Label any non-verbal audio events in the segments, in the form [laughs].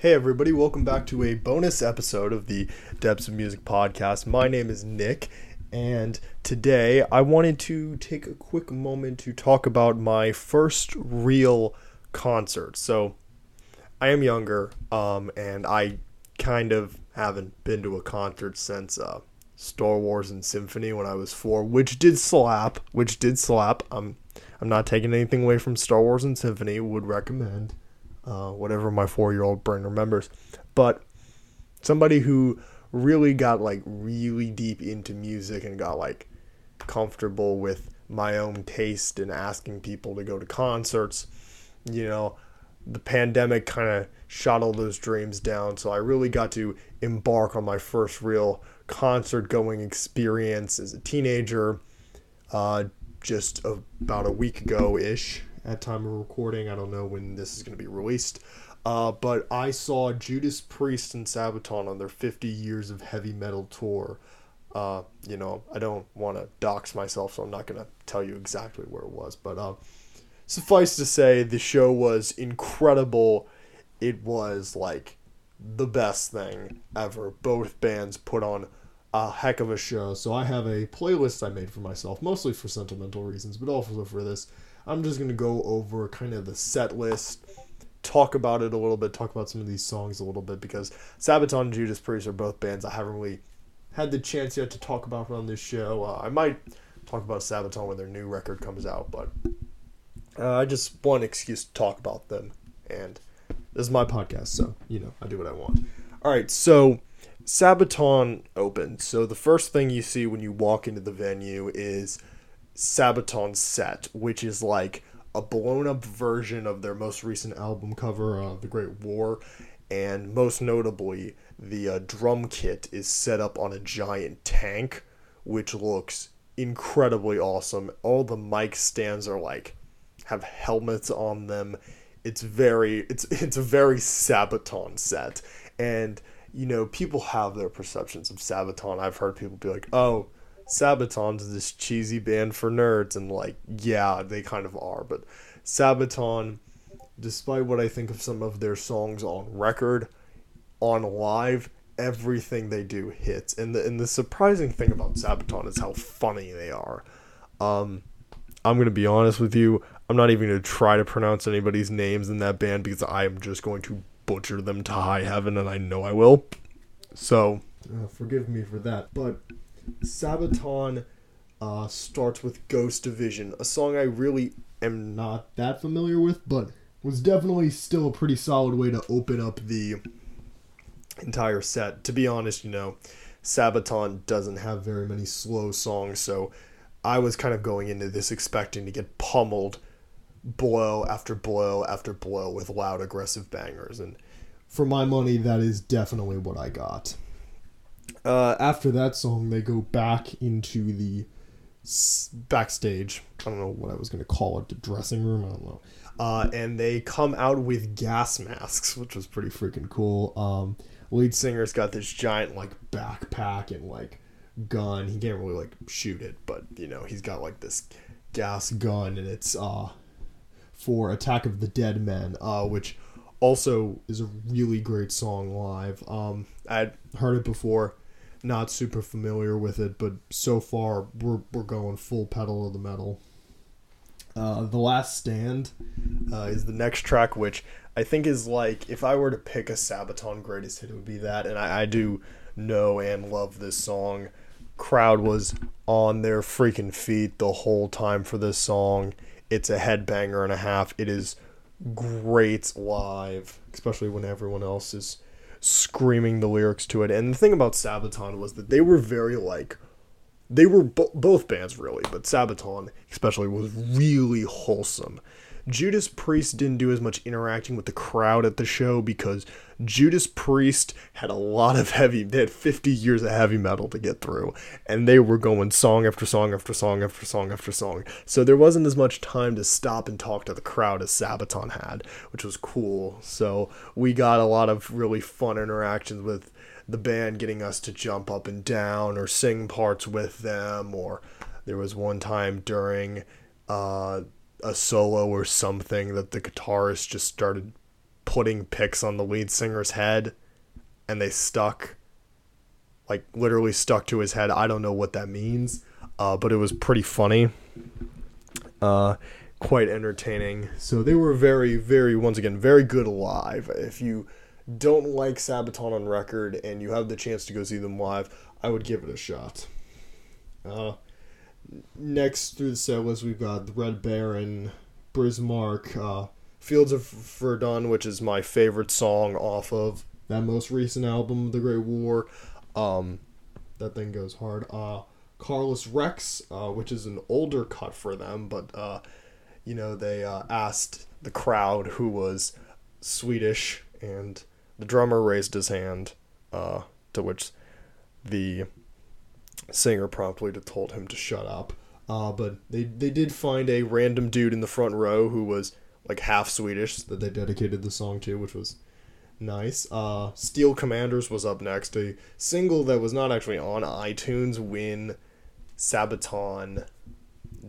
Hey, everybody, welcome back to a bonus episode of the Depths of Music podcast. My name is Nick, and today I wanted to take a quick moment to talk about my first real concert. So, I am younger, um, and I kind of haven't been to a concert since uh, Star Wars and Symphony when I was four, which did slap, which did slap. I'm, I'm not taking anything away from Star Wars and Symphony, would recommend uh, whatever my four year old brain remembers. But somebody who really got like really deep into music and got like comfortable with my own taste and asking people to go to concerts, you know, the pandemic kind of shot all those dreams down. So I really got to embark on my first real concert going experience as a teenager uh, just about a week ago ish at time of recording. I don't know when this is going to be released. Uh, but I saw Judas Priest and Sabaton on their 50 years of heavy metal tour. Uh, you know, I don't want to dox myself, so I'm not going to tell you exactly where it was. But uh, suffice to say, the show was incredible. It was like the best thing ever. Both bands put on a heck of a show. So I have a playlist I made for myself, mostly for sentimental reasons, but also for this. I'm just going to go over kind of the set list, talk about it a little bit, talk about some of these songs a little bit because Sabaton and Judas Priest are both bands I haven't really had the chance yet to talk about on this show. Uh, I might talk about Sabaton when their new record comes out, but uh, I just want an excuse to talk about them. And this is my podcast, so, you know, I do what I want. All right, so Sabaton opened. So the first thing you see when you walk into the venue is Sabaton's set, which is like a blown up version of their most recent album cover, uh, The Great War. And most notably, the uh, drum kit is set up on a giant tank, which looks incredibly awesome. All the mic stands are like have helmets on them. It's very it's [laughs] it's a very Sabaton set. And you know, people have their perceptions of Sabaton. I've heard people be like, "Oh, Sabaton's this cheesy band for nerds, and like, yeah, they kind of are. But Sabaton, despite what I think of some of their songs on record, on live, everything they do hits. And the and the surprising thing about Sabaton is how funny they are. Um, I'm gonna be honest with you. I'm not even gonna try to pronounce anybody's names in that band because I am just going to butcher them to high heaven, and I know I will. So uh, forgive me for that. But Sabaton uh, starts with Ghost Division, a song I really am not that familiar with, but was definitely still a pretty solid way to open up the entire set. To be honest, you know, Sabaton doesn't have very many slow songs, so I was kind of going into this expecting to get pummeled blow after blow after blow with loud, aggressive bangers. And for my money, that is definitely what I got. Uh, after that song, they go back into the s- backstage. I don't know what I was going to call it, the dressing room. I don't know. Uh, and they come out with gas masks, which was pretty freaking cool. Um, lead singer's got this giant like backpack and like gun. He can't really like shoot it, but you know he's got like this gas gun, and it's uh for Attack of the Dead Men, uh, which also is a really great song live. Um, I'd heard it before, not super familiar with it, but so far we're, we're going full pedal of the metal. Uh, the Last Stand uh, is the next track, which I think is like if I were to pick a Sabaton greatest hit, it would be that. And I, I do know and love this song. Crowd was on their freaking feet the whole time for this song. It's a headbanger and a half. It is great live, especially when everyone else is screaming the lyrics to it. And the thing about Sabaton was that they were very like they were bo- both bands really, but Sabaton especially was really wholesome. Judas Priest didn't do as much interacting with the crowd at the show because Judas Priest had a lot of heavy, they had 50 years of heavy metal to get through, and they were going song after song after song after song after song. So there wasn't as much time to stop and talk to the crowd as Sabaton had, which was cool. So we got a lot of really fun interactions with the band getting us to jump up and down or sing parts with them, or there was one time during. Uh, a solo or something that the guitarist just started putting picks on the lead singer's head and they stuck like literally stuck to his head. I don't know what that means, uh, but it was pretty funny, uh, quite entertaining. So they were very, very once again very good live. If you don't like Sabaton on record and you have the chance to go see them live, I would give it a shot. Uh, next through the set list, we've got the Red Baron, Bismarck, uh, Fields of Verdun, which is my favorite song off of that most recent album, The Great War. Um, that thing goes hard. Uh, Carolus Rex, uh, which is an older cut for them, but uh, you know they uh, asked the crowd who was Swedish, and the drummer raised his hand, uh, to which the singer promptly told him to shut up. Uh, but they they did find a random dude in the front row who was like half Swedish that they dedicated the song to, which was nice. Uh, Steel Commanders was up next, a single that was not actually on iTunes when Sabaton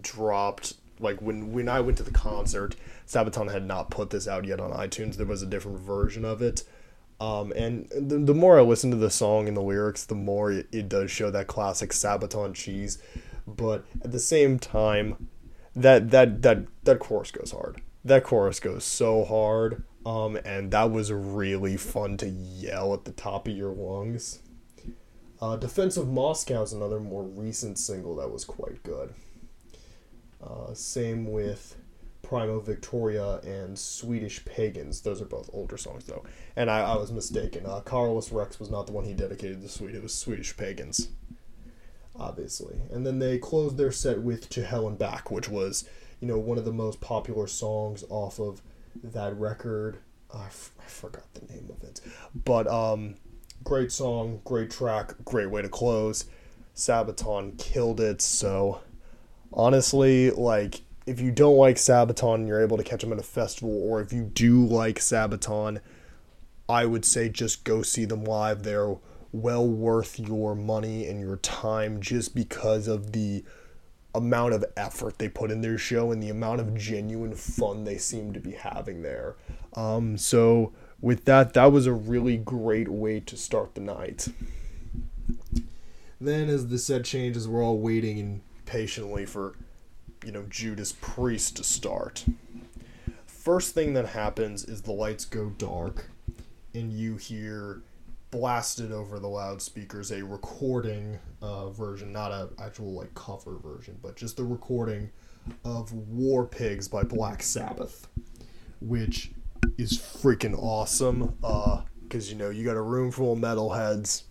dropped. Like when when I went to the concert, Sabaton had not put this out yet on iTunes. There was a different version of it. Um, and the, the more I listen to the song and the lyrics, the more it, it does show that classic Sabaton cheese. But at the same time, that that that that chorus goes hard. That chorus goes so hard. Um, and that was really fun to yell at the top of your lungs. Uh, Defense of Moscow is another more recent single that was quite good. Uh, same with Primo Victoria and Swedish Pagans. Those are both older songs, though. And I, I was mistaken. Uh, Carolus Rex was not the one he dedicated to Sweden. It was Swedish Pagans, obviously. And then they closed their set with To Hell and Back, which was, you know, one of the most popular songs off of that record. I, f- I forgot the name of it. But um, great song, great track, great way to close. Sabaton killed it. So honestly, like if you don't like Sabaton and you're able to catch them at a festival, or if you do like Sabaton, I would say just go see them live. They're well worth your money and your time just because of the amount of effort they put in their show and the amount of genuine fun they seem to be having there. Um, so with that, that was a really great way to start the night. Then, as the set changes, we're all waiting patiently for, you know, Judas Priest to start. First thing that happens is the lights go dark, and you hear blasted over the loudspeakers a recording uh, version, not a actual like cover version, but just the recording of War Pigs by Black Sabbath, which is freaking awesome. Because uh, you know you got a room full of metalheads.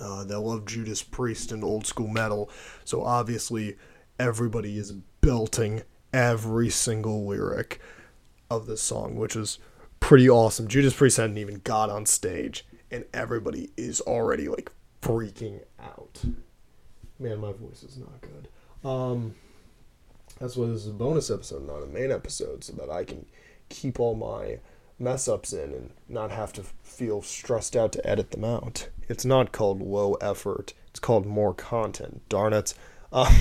Uh, that love Judas Priest and old school metal, so obviously everybody is belting every single lyric of this song, which is pretty awesome. Judas Priest hadn't even got on stage, and everybody is already like freaking out. Man, my voice is not good. Um, that's why this is a bonus episode, not a main episode, so that I can keep all my mess ups in and not have to feel stressed out to edit them out. It's not called low effort. It's called more content. Darn it. Um,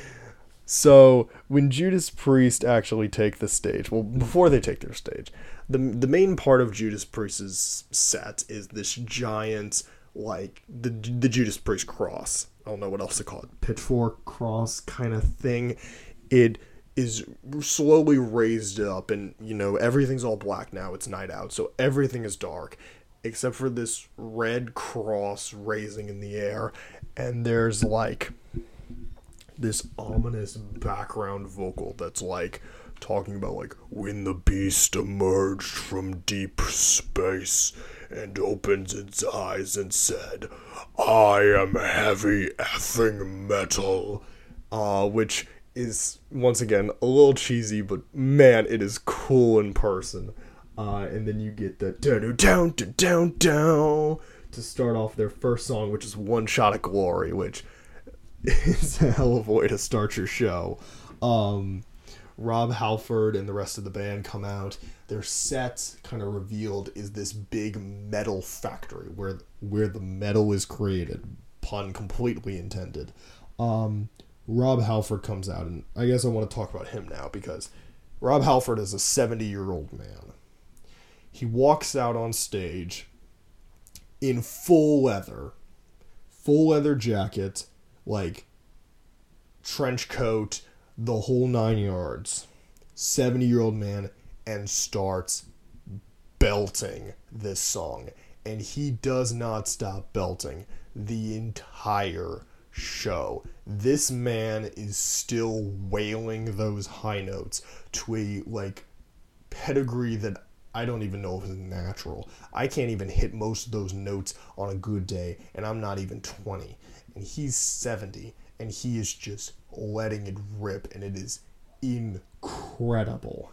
[laughs] so when Judas Priest actually take the stage, well, before they take their stage, the the main part of Judas Priest's set is this giant like the the Judas Priest cross. I don't know what else to call it, pitchfork cross kind of thing. It is slowly raised up, and you know everything's all black now. It's night out, so everything is dark except for this red cross raising in the air, and there's like this ominous background vocal that's like talking about like when the beast emerged from deep space and opens its eyes and said, I am heavy effing metal. Uh, which is once again a little cheesy, but man, it is cool in person. Uh, and then you get the down down down down to start off their first song, which is One Shot of Glory, which is [laughs] a hell of a way to start your show. Um, Rob Halford and the rest of the band come out. Their set kind of revealed is this big metal factory where where the metal is created. Pun completely intended. Um, Rob Halford comes out, and I guess I want to talk about him now because Rob Halford is a 70 year old man. he walks out on stage in full leather, full leather jacket, like trench coat, the whole nine yards. 70 year old man and starts belting this song. And he does not stop belting the entire show. This man is still wailing those high notes to a like pedigree that I don't even know if it's natural. I can't even hit most of those notes on a good day, and I'm not even 20. And he's 70, and he is just letting it rip, and it is incredible.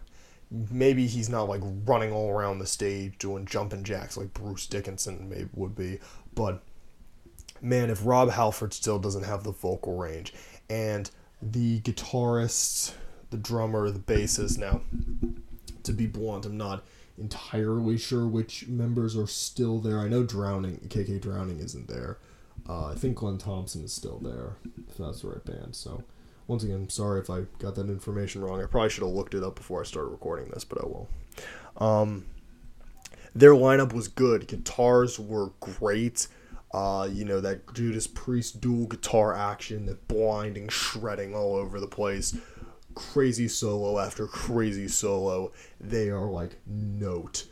Maybe he's not like running all around the stage doing jumping jacks like Bruce Dickinson maybe would be, but man, if Rob Halford still doesn't have the vocal range and the guitarist, the drummer, the bassist, now, to be blunt, I'm not entirely sure which members are still there. I know Drowning, KK Drowning isn't there. Uh, I think Glenn Thompson is still there, if that's the right band. So, once again, sorry if I got that information wrong. I probably should have looked it up before I started recording this, but I will. Um, their lineup was good. Guitars were great. Uh, you know, that Judas Priest dual guitar action, that blinding shredding all over the place. Crazy solo after crazy solo. They are like note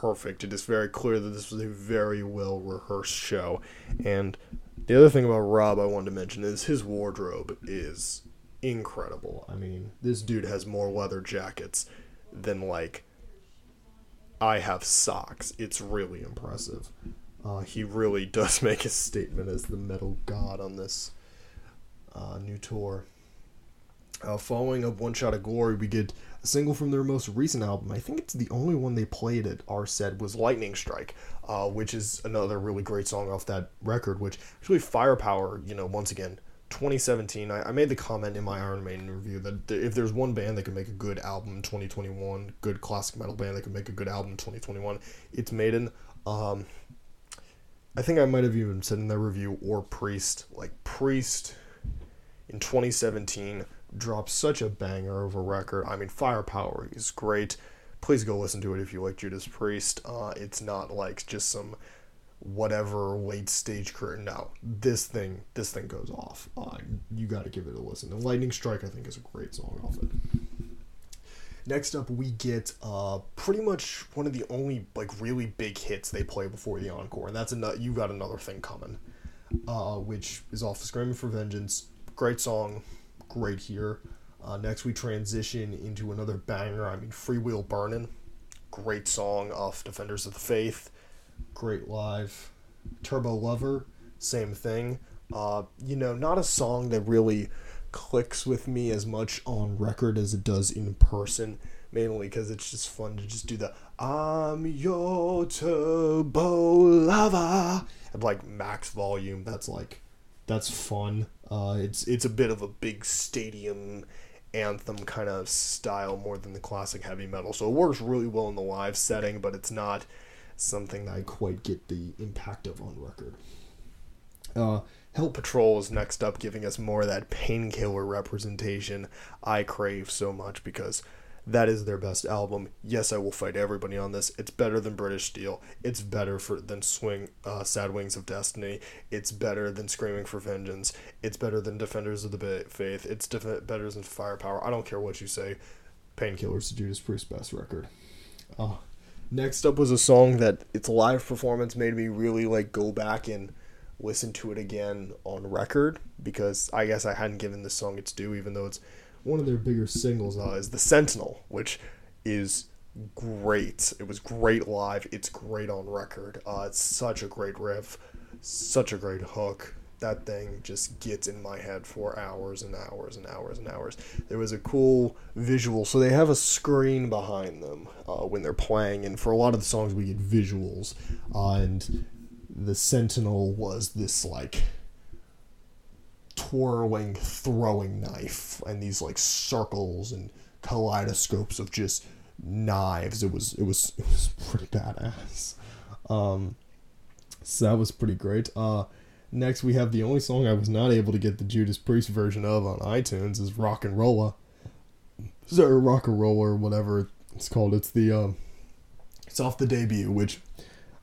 perfect. It is very clear that this was a very well rehearsed show. And the other thing about Rob I wanted to mention is his wardrobe is incredible. I mean, this dude has more leather jackets than like I have socks. It's really impressive. Uh, he really [laughs] does make a statement as the metal god on this uh, new tour. Uh, following up One Shot of Glory, we get a single from their most recent album. I think it's the only one they played at Arced was Lightning Strike, uh, which is another really great song off that record, which actually Firepower, you know, once again, 2017, I, I made the comment in my Iron Maiden review that if there's one band that can make a good album in 2021, good classic metal band that can make a good album in 2021, it's Maiden. Um, I think I might have even said in that review or Priest. Like Priest in 2017 dropped such a banger of a record. I mean, Firepower is great. Please go listen to it if you like Judas Priest. Uh, it's not like just some whatever late stage curtain. No, this thing, this thing goes off. Uh, you got to give it a listen. And Lightning Strike, I think, is a great song off it. Next up, we get uh, pretty much one of the only like really big hits they play before the encore, and that's another. You got another thing coming, uh, which is off "Screaming for Vengeance." Great song, great here. Uh, next, we transition into another banger. I mean, "Freewheel Burnin'," great song off "Defenders of the Faith." Great live. "Turbo Lover," same thing. Uh, you know, not a song that really clicks with me as much on record as it does in person mainly because it's just fun to just do the I'm your turbo lover at like max volume. That's like that's fun. Uh, it's it's a bit of a big stadium anthem kind of style more than the classic heavy metal. So it works really well in the live setting, but it's not something that I quite get the impact of on record. Uh, Hell Patrol is next up, giving us more of that painkiller representation I crave so much because that is their best album. Yes, I will fight everybody on this. It's better than British Steel. It's better for than Swing, uh, Sad Wings of Destiny. It's better than Screaming for Vengeance. It's better than Defenders of the Faith. It's def- better than Firepower. I don't care what you say. Painkillers, to Judas Priest best record. Uh, next up was a song that its live performance made me really like go back and listen to it again on record because I guess I hadn't given this song its due, even though it's one of their bigger singles uh, is The Sentinel, which is great. It was great live. It's great on record. Uh, it's such a great riff, such a great hook. That thing just gets in my head for hours and hours and hours and hours. There was a cool visual. So they have a screen behind them uh, when they're playing, and for a lot of the songs, we get visuals. Uh, and the Sentinel was this like twirling throwing knife and these like circles and kaleidoscopes of just knives. It was it was it was pretty badass. Um, so that was pretty great. Uh, next we have the only song I was not able to get the Judas Priest version of on iTunes is Rock and Rolla. Or Rock and Roller whatever it's called. It's the um, It's off the debut, which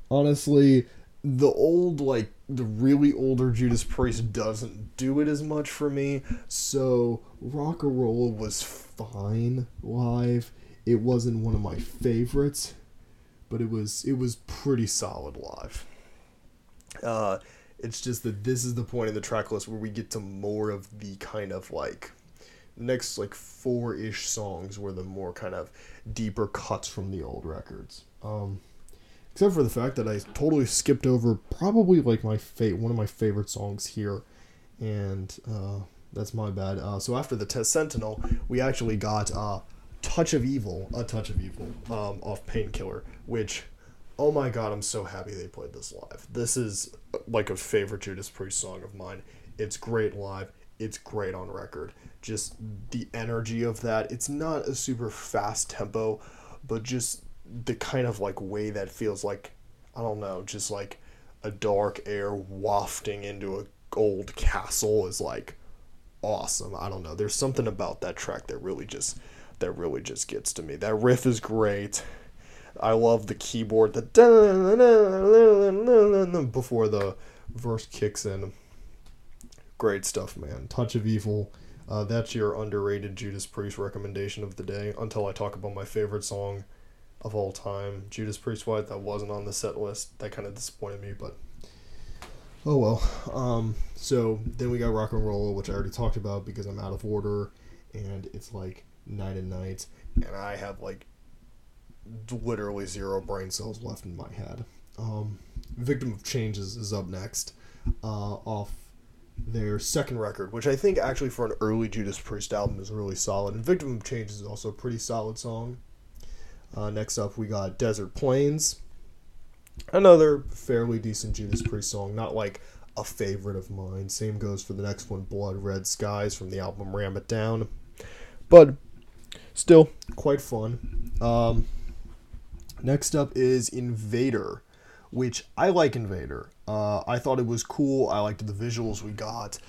honestly, the old like the really older Judas Priest doesn't do it as much for me. So Rock-a-Rolla was fine live. It wasn't one of my favorites, but it was it was pretty solid live. Uh, it's just that this is the point in the track list where we get to more of the kind of like next like four ish songs were the more kind of deeper cuts from the old records. Um, except for the fact that I totally skipped over probably like my fate one of my favorite songs here, and uh, that's my bad. Uh, so after the Test Sentinel, we actually got uh, Touch of Evil, a Touch of Evil, um, off Painkiller, which, oh my god, I'm so happy they played this live. This is like a favorite Judas Priest song of mine. It's great live. It's great on record. Just the energy of that. It's not a super fast tempo, but just the kind of like way that feels like I don't know, just like a dark air wafting into a old castle is like awesome. I don't know. There's something about that track that really just that really just gets to me. That riff is great. I love the keyboard the before the verse kicks in. Great stuff, man. Touch of Evil. Uh, that's your underrated Judas Priest recommendation of the day. Until I talk about my favorite song of all time, Judas Priest White. That wasn't on the set list. That kind of disappointed me, but oh well. Um, so then we got Rock and Roll, which I already talked about because I'm out of order, and it's like night and night, and I have like literally zero brain cells left in my head. Um, Victim of Changes is up next, uh, off their second record, which I think actually for an early Judas Priest album is really solid. And Victim of Changes is also a pretty solid song. Uh, next up, we got Desert Plains. Another fairly decent Judas Priest song, not like a favorite of mine. Same goes for the next one, Blood Red Skies from the album Ram It Down. But still quite fun. Um, next up is Invader, which I like Invader. Uh, I thought it was cool. I liked the visuals we got.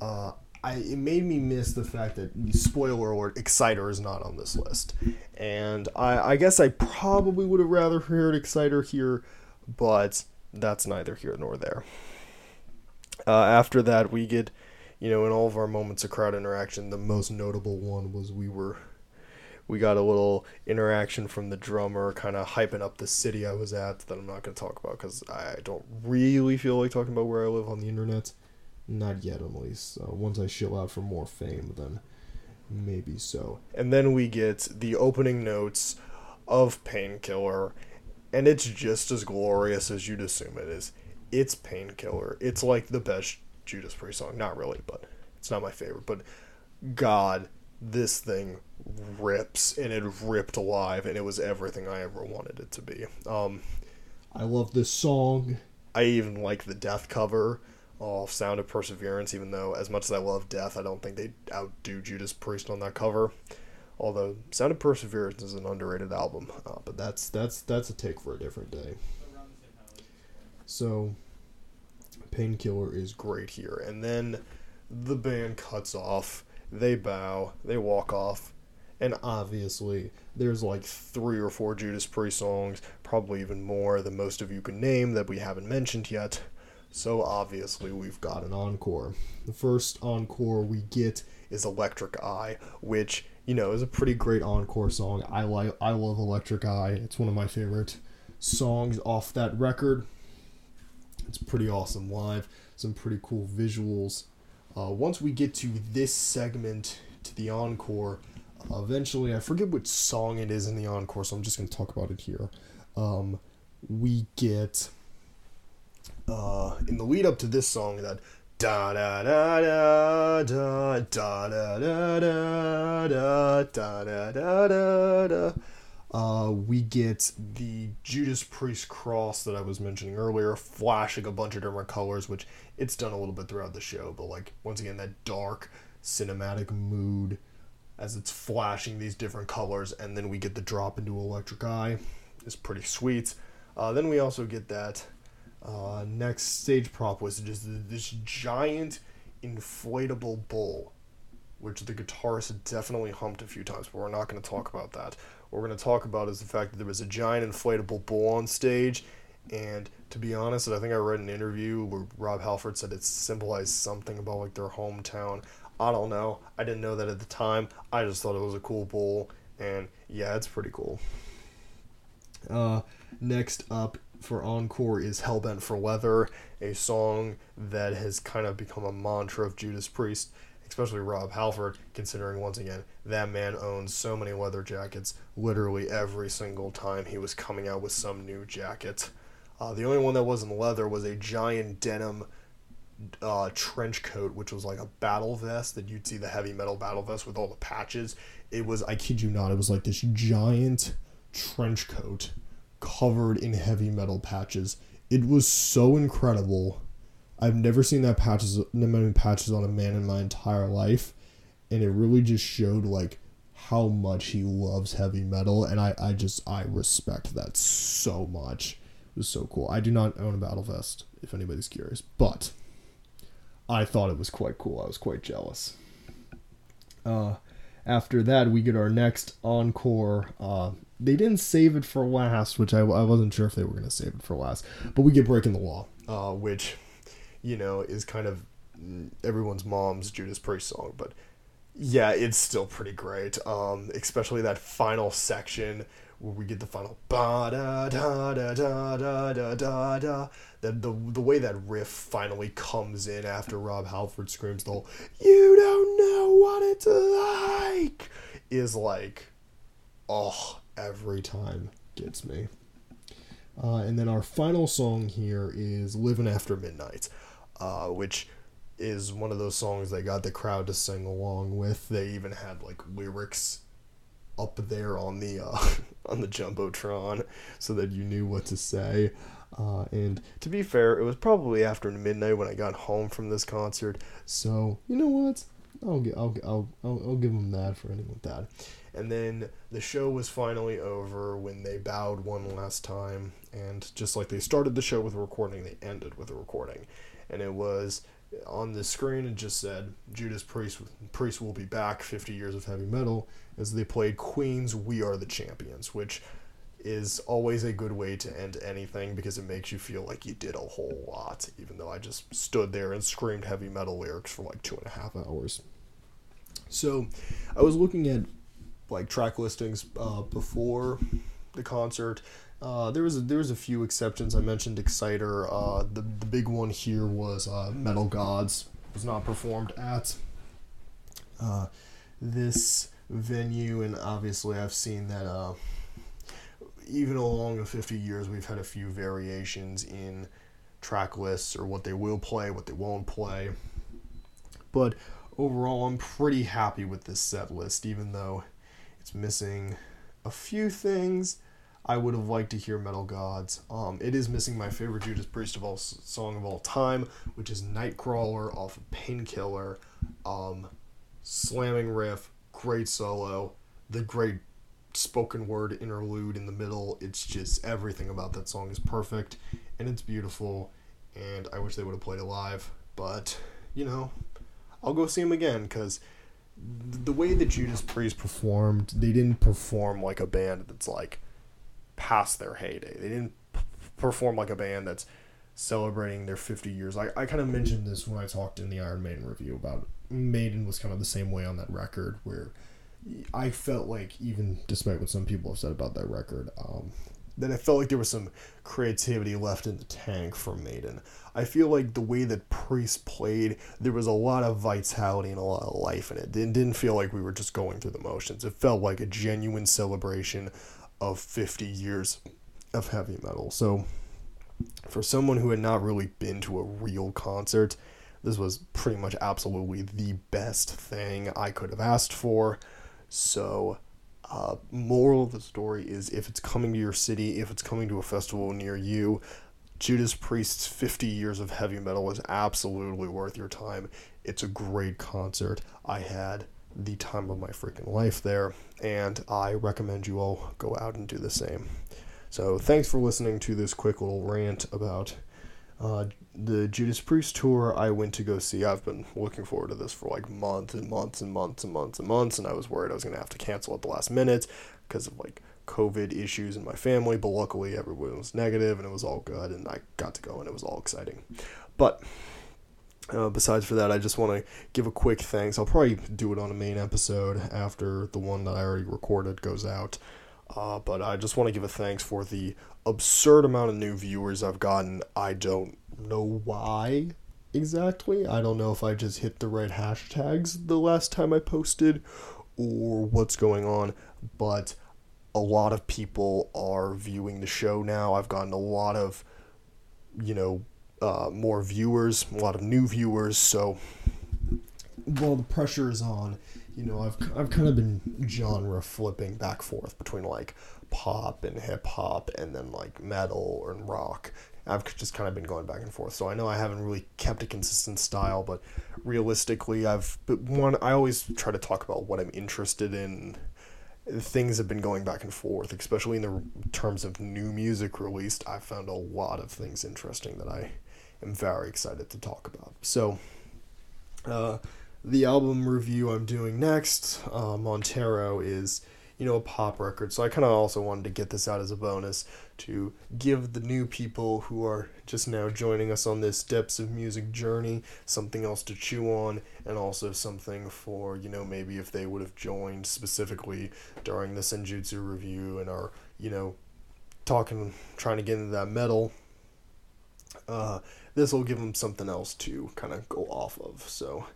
Uh, I, it made me miss the fact that spoiler alert exciter is not on this list. And i, I guess i probably would have rather heard exciter here but that's neither here nor there. Uh, after that we get you know in all of our moments of crowd interaction the most notable one was we were we got a little interaction from the drummer kind of hyping up the city i was at that i'm not going to talk about because i don't really feel like talking about where i live on the internet not yet, at least. Uh, once I shill out for more fame, then maybe so. And then we get the opening notes of Painkiller, and it's just as glorious as you'd assume it is. It's Painkiller. It's like the best Judas Priest song. Not really, but it's not my favorite. But God, this thing rips, and it ripped alive, and it was everything I ever wanted it to be. Um, I love this song. I even like the death cover off Sound of Perseverance, even though, as much as I love Death, I don't think they outdo Judas Priest on that cover. Although Sound of Perseverance is an underrated album, uh, but that's that's that's a take for a different day. So, Painkiller is great here, and then the band cuts off. They bow. They walk off, and obviously there's like three or four Judas Priest songs, probably even more than most of you can name that we haven't mentioned yet. So obviously we've got an encore. The first encore we get is Electric Eye, which, you know, is a pretty great encore song. I like I love Electric Eye. It's one of my favorite songs off that record. It's pretty awesome live, some pretty cool visuals. Uh, once we get to this segment, to the encore, eventually, I forget which song it is in the encore, so I'm just going to talk about it here. Um, we get uh, in the lead up to this song that da da da da da da da da da da da da da da da uh, we get the Judas Priest cross that I was mentioning earlier, flashing a bunch of different colors, which it's done a little bit throughout the show, but like once again, that dark cinematic mood as it's flashing these different colors, and then we get the drop into Electric Eye is pretty sweet. Uh, then we also get that uh, next stage prop was just this giant inflatable bull which the guitarist definitely humped a few times, but we're not going to talk about that. What we're going to talk about is the fact that there was a giant inflatable bull on stage, and to be honest, I think I read an interview where Rob Halford said it symbolized something about like their hometown. I don't know. I didn't know that at the time. I just thought it was a cool bull, and yeah, it's pretty cool. Uh, next up for encore is Hellbent for Leather, a song that has kind of become a mantra of Judas Priest, especially Rob Halford, considering once again that man owns so many leather jackets literally every single time he was coming out with some new jacket. Uh, the only one that wasn't leather was a giant denim uh, trench coat, which was like a battle vest that you'd see the heavy metal battle vest with all the patches. It was, I kid you not, it was like this giant trench coat covered in heavy metal patches. It was so incredible. I've never seen that patches that many patches on a man in my entire life, and it really just showed like how much he loves heavy metal, and I I just I respect that so much. It was so cool. I do not own a battle vest, if anybody's curious, but I thought it was quite cool. I was quite jealous. Uh, after that, we get our next encore uh, they didn't save it for last, which I, I wasn't sure if they were going to save it for last. But we get Breaking the Law, uh, which, you know, is kind of everyone's mom's Judas Priest song. But yeah, it's still pretty great. Um, especially that final section where we get the final ba da da da da da da da da. The, the, the way that riff finally comes in after Rob Halford screams the whole, You don't know what it's like is like, oh, every time gets me. Uh, and then our final song here is Living After Midnight, uh, which is one of those songs they got the crowd to sing along with. They even had like lyrics up there on the uh, [laughs] on the jumbotron so that you knew what to say. Uh, and to be fair, it was probably after midnight when I got home from this concert. So you know what? I'll I'll I'll I'll, I'll give them that for anything with that. And then the show was finally over when they bowed one last time. And just like they started the show with a recording, they ended with a recording. And it was on the screen, it just said Judas Priest, Priest will be back 50 years of heavy metal as they played Queen's We Are the Champions, which is always a good way to end anything because it makes you feel like you did a whole lot, even though I just stood there and screamed heavy metal lyrics for like two and a half hours. So I was looking at like track listings uh, before the concert. Uh, there was a, there was a few exceptions. I mentioned Exciter. Uh, the the big one here was uh, Metal Gods was not performed at uh, this venue, and obviously I've seen that. Uh, even along the 50 years, we've had a few variations in track lists or what they will play, what they won't play. But overall, I'm pretty happy with this set list, even though it's missing a few things. I would have liked to hear Metal Gods. Um, it is missing my favorite Judas Priest of all song of all time, which is Nightcrawler off of Painkiller. Um, slamming riff, great solo, the great spoken word interlude in the middle. It's just everything about that song is perfect and it's beautiful. And I wish they would have played it live, but you know, I'll go see them again because the way that Judas Priest performed, they didn't perform like a band that's like past their heyday. They didn't perform like a band that's celebrating their 50 years. I, I kind of mentioned this when I talked in the Iron Maiden review about Maiden was kind of the same way on that record where I felt like even despite what some people have said about that record, um, that I felt like there was some creativity left in the tank for Maiden. I feel like the way that Priest played, there was a lot of vitality and a lot of life in it. It didn't feel like we were just going through the motions. It felt like a genuine celebration of 50 years of heavy metal. So, for someone who had not really been to a real concert, this was pretty much absolutely the best thing I could have asked for. So, uh, moral of the story is if it's coming to your city, if it's coming to a festival near you, Judas Priest's 50 years of heavy metal is absolutely worth your time. It's a great concert. I had the time of my freaking life there, and I recommend you all go out and do the same. So, thanks for listening to this quick little rant about uh, the Judas Priest tour I went to go see. I've been looking forward to this for like months and months and months and months and months, and I was worried I was gonna have to cancel at the last minute because of like COVID issues in my family. But luckily, everyone was negative and it was all good, and I got to go and it was all exciting. But uh, besides for that, I just want to give a quick thanks. I'll probably do it on a main episode after the one that I already recorded goes out. Uh, but I just want to give a thanks for the absurd amount of new viewers I've gotten. I don't know why exactly. I don't know if I just hit the right hashtags the last time I posted or what's going on, but a lot of people are viewing the show now. I've gotten a lot of, you know, uh, more viewers, a lot of new viewers. So while the pressure is on, you know, I've I've kind of been genre flipping back forth between like pop and hip hop and then like metal and rock. I've just kind of been going back and forth. So I know I haven't really kept a consistent style, but realistically, I've but one I always try to talk about what I'm interested in. Things have been going back and forth, especially in the terms of new music released. I've found a lot of things interesting that I am very excited to talk about. So, uh, the album review I'm doing next, uh, Montero, is you know a pop record. So I kind of also wanted to get this out as a bonus to give the new people who are just now joining us on this depths of music journey something else to chew on, and also something for you know maybe if they would have joined specifically during the Senjutsu review and are you know talking trying to get into that metal. Uh, this will give them something else to kind of go off of. So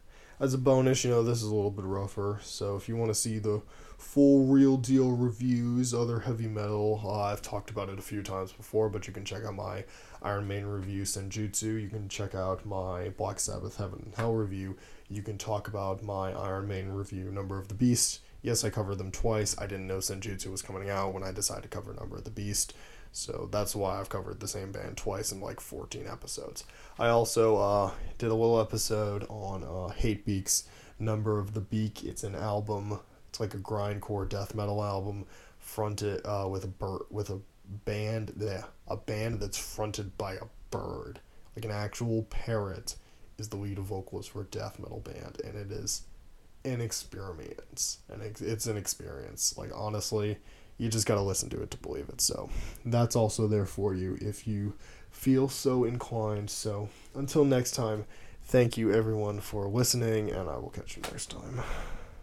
as a bonus, you know, this is a little bit rougher. So if you want to see the full real deal reviews, other heavy metal, uh, I've talked about it a few times before, but you can check out my Iron Maiden review, Senjutsu. You can check out my Black Sabbath Heaven and Hell review. You can talk about my Iron Maiden review, Number of the Beast. Yes, I covered them twice. I didn't know Senjutsu was coming out when I decided to cover Number of the Beast. So that's why I've covered the same band twice in like 14 episodes. I also uh, did a little episode on uh, Hatebeak's Number of the Beak. It's an album. It's like a grindcore death metal album, fronted uh, with a bird with a band. Yeah, a band that's fronted by a bird, like an actual parrot, is the lead vocalist for a death metal band, and it is an experience, and it's an experience. Like honestly you just got to listen to it to believe it. So that's also there for you if you feel so inclined. So until next time, thank you everyone for listening, and I will catch you next time.